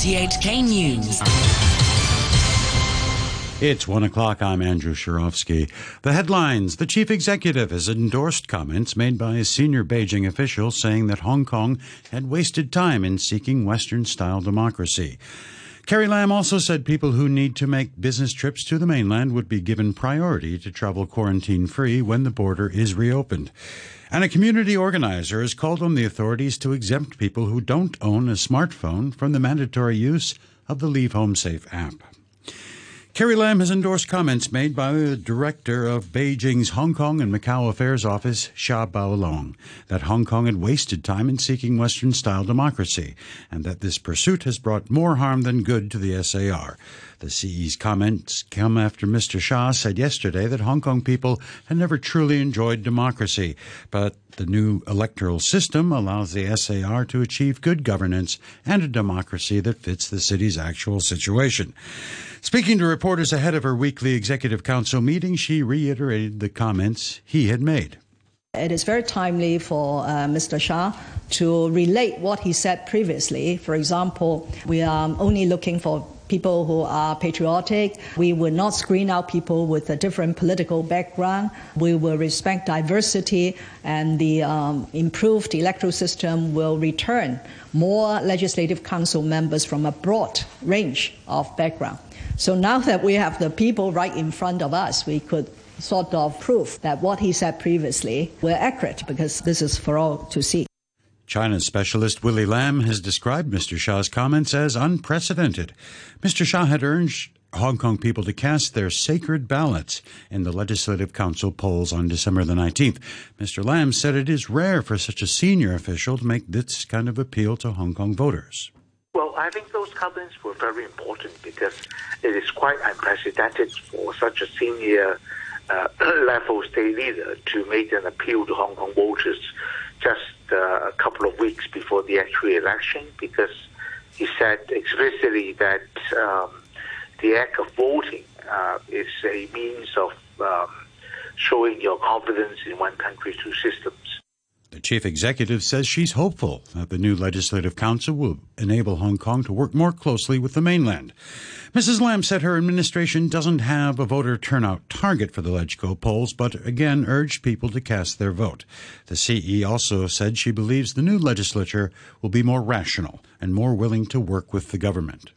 RTHK News. It's one o'clock. I'm Andrew Shirovsky. The headlines The chief executive has endorsed comments made by a senior Beijing official saying that Hong Kong had wasted time in seeking Western style democracy. Carrie Lam also said people who need to make business trips to the mainland would be given priority to travel quarantine free when the border is reopened. And a community organizer has called on the authorities to exempt people who don't own a smartphone from the mandatory use of the Leave Home Safe app. Carrie Lam has endorsed comments made by the director of Beijing's Hong Kong and Macau Affairs Office, Sha Baolong, that Hong Kong had wasted time in seeking Western style democracy, and that this pursuit has brought more harm than good to the SAR. The CE's comments come after Mr. Sha said yesterday that Hong Kong people had never truly enjoyed democracy, but the new electoral system allows the SAR to achieve good governance and a democracy that fits the city's actual situation. Speaking to reporters ahead of her weekly Executive Council meeting, she reiterated the comments he had made. It is very timely for uh, Mr. Sha to relate what he said previously. For example, we are only looking for people who are patriotic. We will not screen out people with a different political background. We will respect diversity, and the um, improved electoral system will return more legislative council members from a broad range of background. So now that we have the people right in front of us, we could sort of prove that what he said previously were accurate because this is for all to see. China specialist Willie Lam has described Mr. Sha's comments as unprecedented. Mr. Sha had urged Hong Kong people to cast their sacred ballots in the Legislative Council polls on December the 19th. Mr. Lam said it is rare for such a senior official to make this kind of appeal to Hong Kong voters. Well, I think those comments were very important because it is quite unprecedented for such a senior uh, level state leader to make an appeal to Hong Kong voters just uh, a couple of weeks before the actual election because he said explicitly that um, the act of voting uh, is a means of um, showing your confidence in one country, two systems. The chief executive says she's hopeful that the new legislative council will enable Hong Kong to work more closely with the mainland. Mrs. Lam said her administration doesn't have a voter turnout target for the LegCo polls, but again urged people to cast their vote. The CE also said she believes the new legislature will be more rational and more willing to work with the government.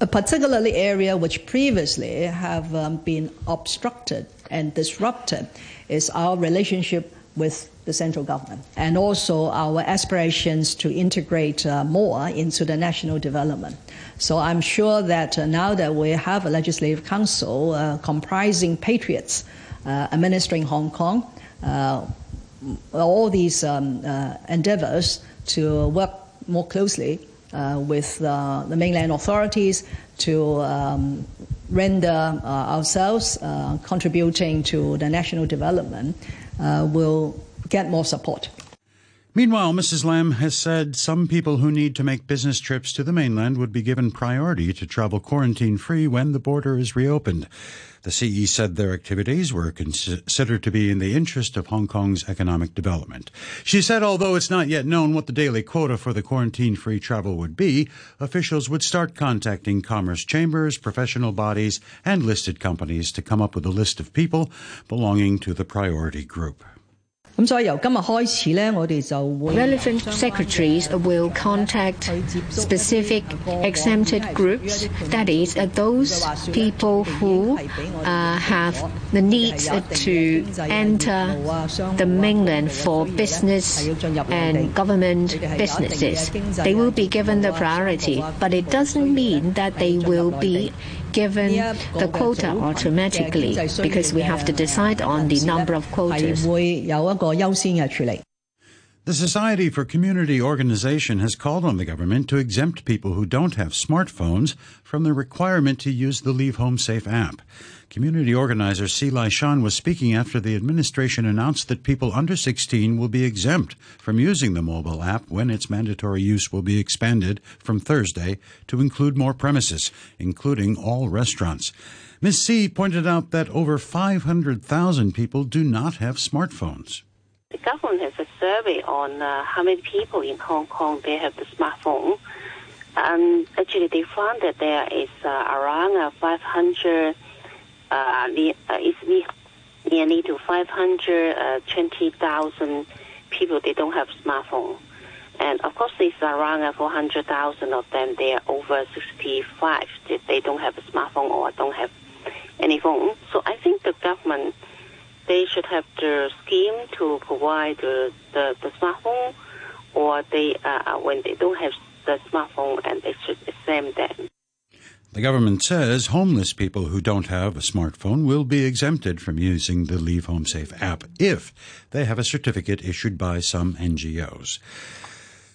A particularly area which previously have um, been obstructed and disrupted is our relationship with the central government, and also our aspirations to integrate uh, more into the national development. So I'm sure that uh, now that we have a legislative council uh, comprising patriots uh, administering Hong Kong, uh, all these um, uh, endeavors to work more closely with the mainland authorities to um, render ourselves contributing to the national development will get more support. Meanwhile, Mrs. Lam has said some people who need to make business trips to the mainland would be given priority to travel quarantine free when the border is reopened. The CE said their activities were considered to be in the interest of Hong Kong's economic development. She said although it's not yet known what the daily quota for the quarantine free travel would be, officials would start contacting commerce chambers, professional bodies, and listed companies to come up with a list of people belonging to the priority group. Relevant secretaries will contact specific exempted groups, that is, those people who uh, have the needs to enter the mainland for business and government businesses. They will be given the priority, but it doesn't mean that they will be given the quota automatically because we have to decide on the number of quotas. The Society for Community Organization has called on the government to exempt people who don't have smartphones from the requirement to use the Leave Home Safe app. Community organizer Sze Lai Shan was speaking after the administration announced that people under 16 will be exempt from using the mobile app when its mandatory use will be expanded from Thursday to include more premises, including all restaurants. Ms. Sze pointed out that over 500,000 people do not have smartphones. The government has survey on uh, how many people in Hong Kong they have the smartphone. And actually, they found that there is uh, around uh, 500, uh, near, uh, it's nearly to 520,000 people, they don't have smartphone. And of course, there's around 400,000 of them, they are over 65, they don't have a smartphone or don't have any phone. So I think the government, they should have the scheme to provide the, the, the smartphone or they, uh, when they don't have the smartphone and they should exempt them. The government says homeless people who don't have a smartphone will be exempted from using the Leave Home Safe app if they have a certificate issued by some NGOs.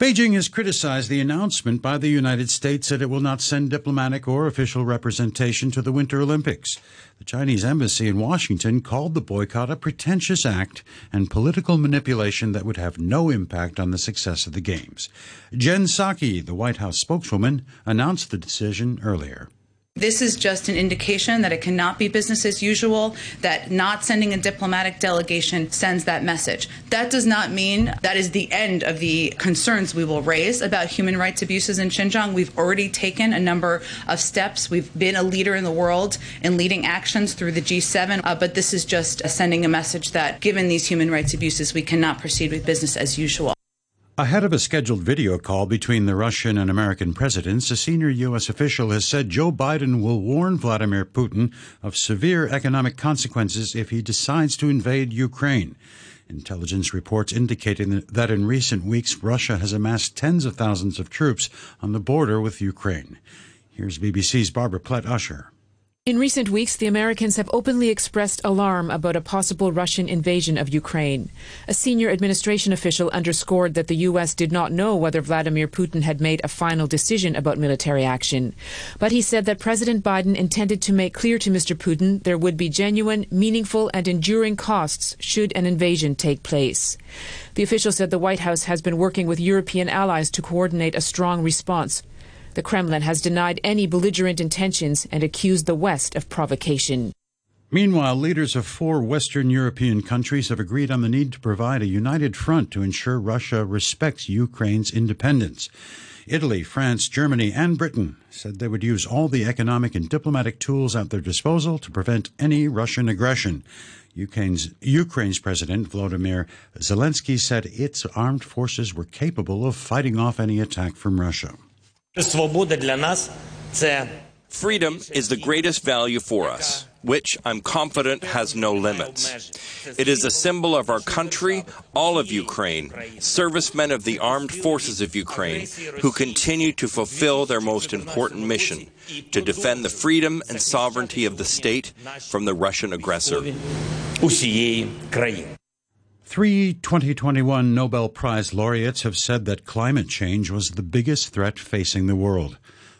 Beijing has criticized the announcement by the United States that it will not send diplomatic or official representation to the Winter Olympics. The Chinese embassy in Washington called the boycott a pretentious act and political manipulation that would have no impact on the success of the Games. Jen Psaki, the White House spokeswoman, announced the decision earlier. This is just an indication that it cannot be business as usual, that not sending a diplomatic delegation sends that message. That does not mean that is the end of the concerns we will raise about human rights abuses in Xinjiang. We've already taken a number of steps. We've been a leader in the world in leading actions through the G7, uh, but this is just sending a message that given these human rights abuses, we cannot proceed with business as usual. Ahead of a scheduled video call between the Russian and American presidents, a senior U.S. official has said Joe Biden will warn Vladimir Putin of severe economic consequences if he decides to invade Ukraine. Intelligence reports indicating that in recent weeks, Russia has amassed tens of thousands of troops on the border with Ukraine. Here's BBC's Barbara Plett Usher. In recent weeks, the Americans have openly expressed alarm about a possible Russian invasion of Ukraine. A senior administration official underscored that the U.S. did not know whether Vladimir Putin had made a final decision about military action. But he said that President Biden intended to make clear to Mr. Putin there would be genuine, meaningful, and enduring costs should an invasion take place. The official said the White House has been working with European allies to coordinate a strong response the Kremlin has denied any belligerent intentions and accused the West of provocation. Meanwhile, leaders of four Western European countries have agreed on the need to provide a united front to ensure Russia respects Ukraine's independence. Italy, France, Germany, and Britain said they would use all the economic and diplomatic tools at their disposal to prevent any Russian aggression. Ukraine's, Ukraine's President Volodymyr Zelensky said its armed forces were capable of fighting off any attack from Russia. Freedom is the greatest value for us, which I'm confident has no limits. It is a symbol of our country, all of Ukraine, servicemen of the armed forces of Ukraine, who continue to fulfill their most important mission to defend the freedom and sovereignty of the state from the Russian aggressor. Three 2021 Nobel Prize laureates have said that climate change was the biggest threat facing the world.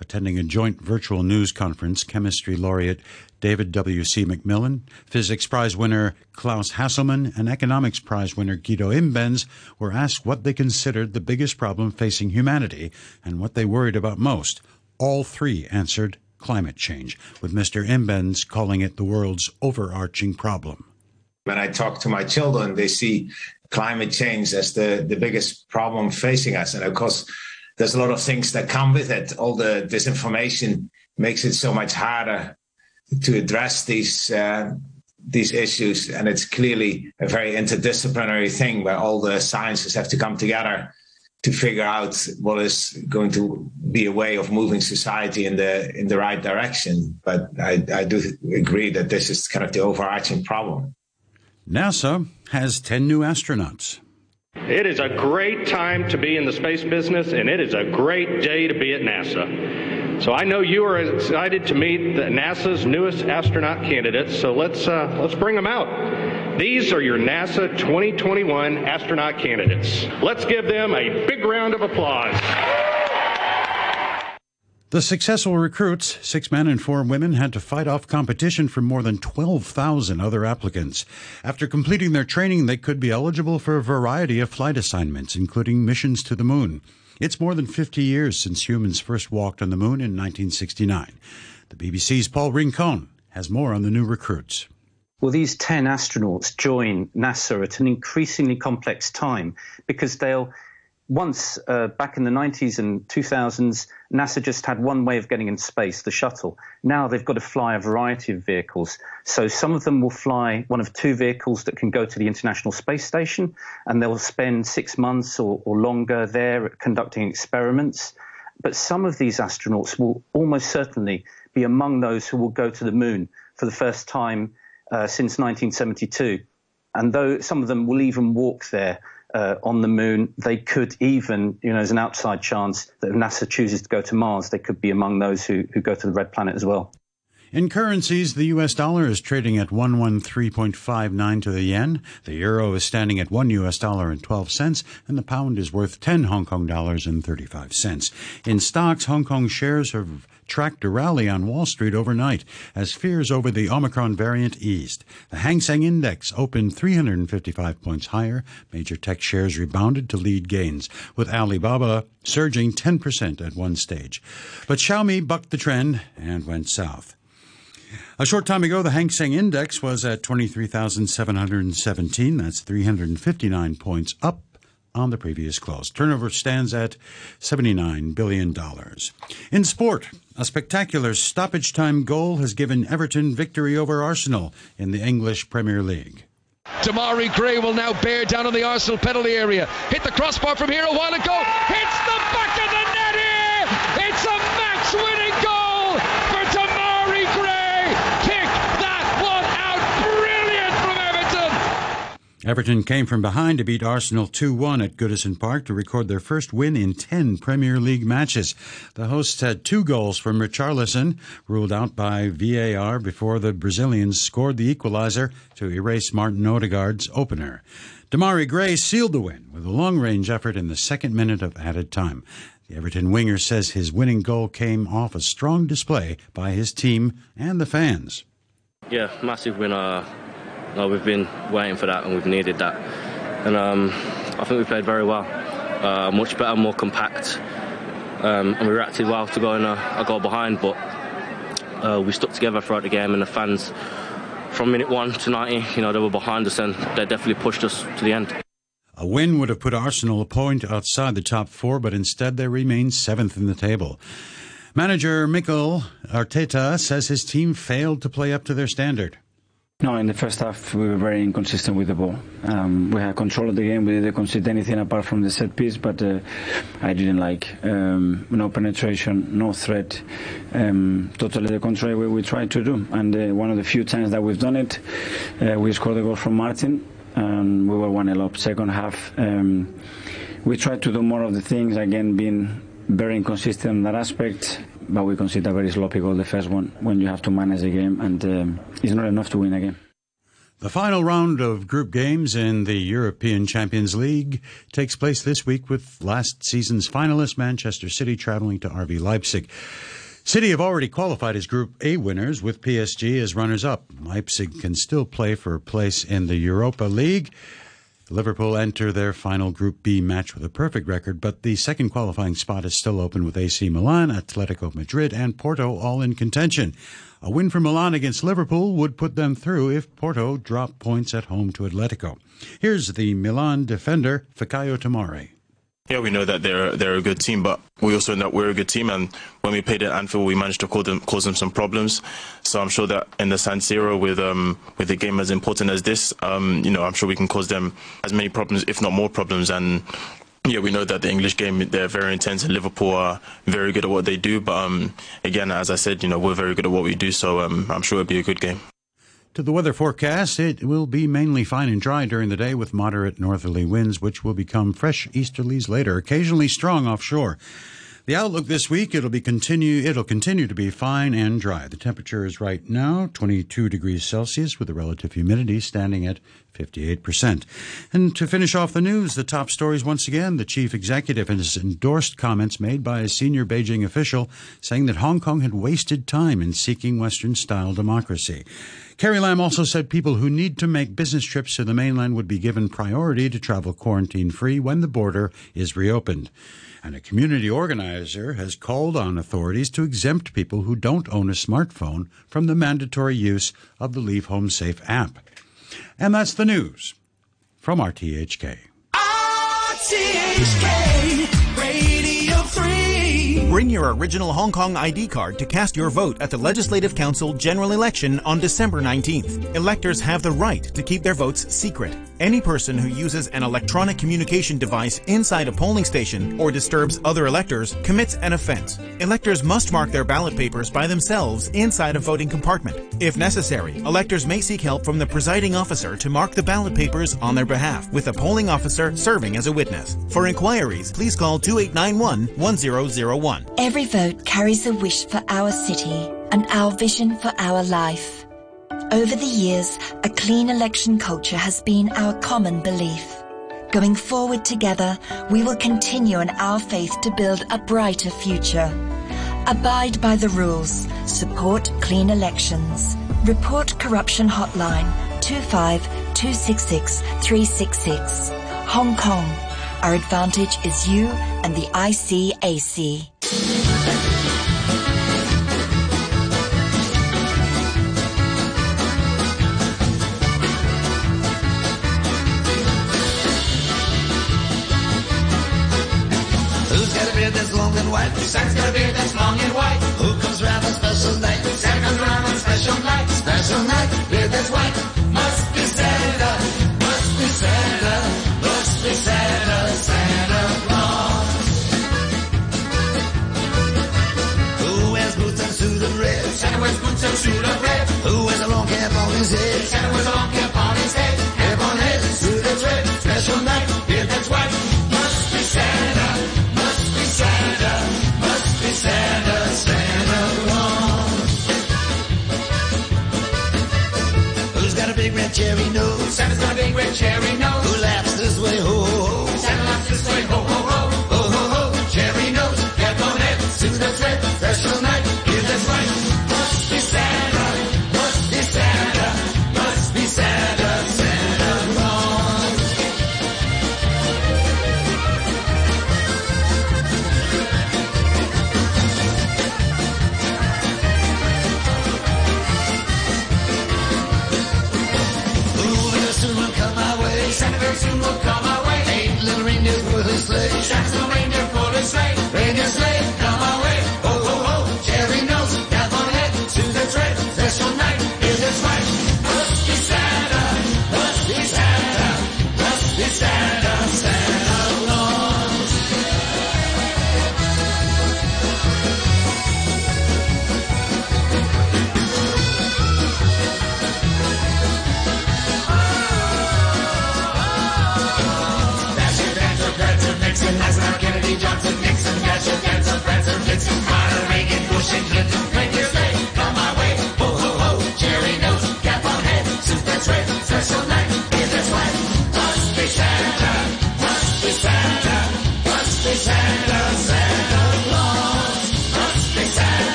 Attending a joint virtual news conference, chemistry laureate David W.C. MacMillan, physics prize winner Klaus Hasselmann, and economics prize winner Guido Imbens were asked what they considered the biggest problem facing humanity and what they worried about most. All three answered climate change, with Mr. Imbens calling it the world's overarching problem. When I talk to my children, they see climate change as the, the biggest problem facing us. And of course, there's a lot of things that come with it. All the disinformation makes it so much harder to address these uh, these issues, and it's clearly a very interdisciplinary thing where all the sciences have to come together to figure out what is going to be a way of moving society in the in the right direction. But I, I do agree that this is kind of the overarching problem. NASA has 10 new astronauts. It is a great time to be in the space business, and it is a great day to be at NASA. So I know you are excited to meet the NASA's newest astronaut candidates. So let's uh, let's bring them out. These are your NASA 2021 astronaut candidates. Let's give them a big round of applause. The successful recruits, six men and four women, had to fight off competition from more than 12,000 other applicants. After completing their training, they could be eligible for a variety of flight assignments, including missions to the moon. It's more than 50 years since humans first walked on the moon in 1969. The BBC's Paul Rincon has more on the new recruits. Well, these 10 astronauts join NASA at an increasingly complex time because they'll once uh, back in the 90s and 2000s, NASA just had one way of getting into space, the shuttle. Now they've got to fly a variety of vehicles. So some of them will fly one of two vehicles that can go to the International Space Station, and they'll spend six months or, or longer there conducting experiments. But some of these astronauts will almost certainly be among those who will go to the moon for the first time uh, since 1972. And though some of them will even walk there uh, on the moon. They could even, you know, there's an outside chance that if NASA chooses to go to Mars, they could be among those who, who go to the red planet as well. In currencies, the US dollar is trading at 113.59 to the yen. The euro is standing at 1 US dollar and 12 cents, and the pound is worth 10 Hong Kong dollars and 35 cents. In stocks, Hong Kong shares have tracked a rally on Wall Street overnight as fears over the Omicron variant eased. The Hang Seng Index opened 355 points higher. Major tech shares rebounded to lead gains, with Alibaba surging 10% at one stage. But Xiaomi bucked the trend and went south. A short time ago, the Hang Seng Index was at 23,717. That's 359 points up on the previous close. Turnover stands at $79 billion. In sport, a spectacular stoppage time goal has given Everton victory over Arsenal in the English Premier League. Demarai Gray will now bear down on the Arsenal penalty area. Hit the crossbar from here a while ago. Hits the back of the net here. It's a match winning goal for Demarai Gray. Kick that one out. Brilliant from Everton. Came from behind to beat Arsenal 2 1 at Goodison Park to record their first win in 10 Premier League matches. The hosts had two goals from Richarlison, ruled out by VAR before the Brazilians scored the equalizer to erase Martin Odegaard's opener. Demarai Gray sealed the win with a long range effort in the second minute of added time. The Everton winger says his winning goal came off a strong display by his team and the fans. Yeah, massive win. Uh, no, we've been waiting for that and we've needed that. And um, I think we played very well. Uh, much better, more compact. Um, and we reacted well to going a, a goal behind, but uh, we stuck together throughout the game and the fans from minute one to 90, you know, they were behind us and they definitely pushed us to the end. A win would have put Arsenal a point outside the top four, but instead they remain seventh in the table. Manager Mikel Arteta says his team failed to play up to their standard. No, in the first half we were very inconsistent with the ball. Um, we had control of the game. We didn't concede anything apart from the set piece, but uh, I didn't like um, no penetration, no threat. Um, totally the contrary we tried to do. And uh, one of the few times that we've done it, uh, we scored a goal from Martin, and we were one 0 up. Second half, um, we tried to do more of the things again, being very inconsistent in that aspect but we consider very sloppy goal, the first one, when you have to manage the game, and um, it's not enough to win a game. The final round of group games in the European Champions League takes place this week with last season's finalist Manchester City traveling to RB Leipzig. City have already qualified as Group A winners with PSG as runners up. Leipzig can still play for a place in the Europa League. Liverpool enter their final Group B match with a perfect record, but the second qualifying spot is still open with AC Milan, Atletico Madrid, and Porto all in contention. A win for Milan against Liverpool would put them through if Porto dropped points at home to Atletico. Here's the Milan defender, Fikayo Tomori. Yeah, we know that they're they're a good team, but we also know that we're a good team. And when we played at Anfield, we managed to cause them cause them some problems. So I'm sure that in the San Siro, with um with a game as important as this, um you know I'm sure we can cause them as many problems, if not more problems. And yeah, we know that the English game they're very intense, and Liverpool are very good at what they do. But um again, as I said, you know we're very good at what we do. So um I'm sure it'll be a good game. To the weather forecast, it will be mainly fine and dry during the day with moderate northerly winds, which will become fresh easterlies later, occasionally strong offshore. The outlook this week it'll be continue it'll continue to be fine and dry. The temperature is right now 22 degrees Celsius with the relative humidity standing at 58%. And to finish off the news, the top stories once again, the chief executive has endorsed comments made by a senior Beijing official saying that Hong Kong had wasted time in seeking western style democracy. Carrie Lam also said people who need to make business trips to the mainland would be given priority to travel quarantine free when the border is reopened. And a community organizer has called on authorities to exempt people who don't own a smartphone from the mandatory use of the Leave Home Safe app. And that's the news from RTHK. RTHK. HK Radio 3. Bring your original Hong Kong ID card to cast your vote at the Legislative Council general election on December 19th. Electors have the right to keep their votes secret. Any person who uses an electronic communication device inside a polling station or disturbs other electors commits an offense. Electors must mark their ballot papers by themselves inside a voting compartment. If necessary, electors may seek help from the presiding officer to mark the ballot papers on their behalf, with a polling officer serving as a witness. For inquiries, please call 2891 1001. Every vote carries a wish for our city and our vision for our life. Over the years, a clean election culture has been our common belief. Going forward together, we will continue in our faith to build a brighter future. Abide by the rules. Support clean elections. Report corruption hotline 25 266 366. Hong Kong. Our advantage is you and the ICAC. White? Santa's got a beard that's long and white. Who comes round on special night? Santa comes around on special night. Special night, beard that's white. Must be Santa. Must be Santa. Must be Santa. Santa Claus. Who wears boots and suit of red? Santa wears boots and suit of red. Who wears a long cap on his head? Santa wears a long cap a big red cherry nose? Santa's got a big red cherry nose. Who laughs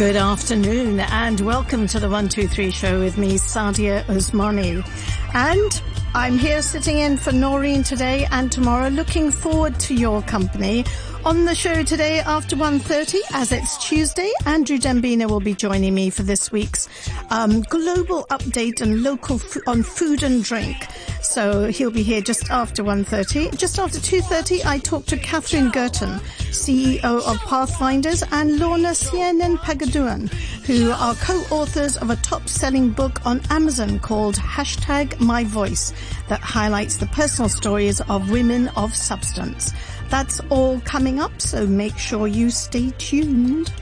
Good afternoon and welcome to the 123 show with me, Sadia Osmani. And I'm here sitting in for Noreen today and tomorrow looking forward to your company. On the show today after 1.30, as it's Tuesday, Andrew Dembina will be joining me for this week's um, global update and local f- on food and drink. So he'll be here just after 1.30. Just after 2.30, I talked to Catherine Gurtin, CEO of Pathfinders, and Lorna Sienen Pagaduan, who are co-authors of a top-selling book on Amazon called Hashtag My Voice that highlights the personal stories of women of substance. That's all coming up, so make sure you stay tuned.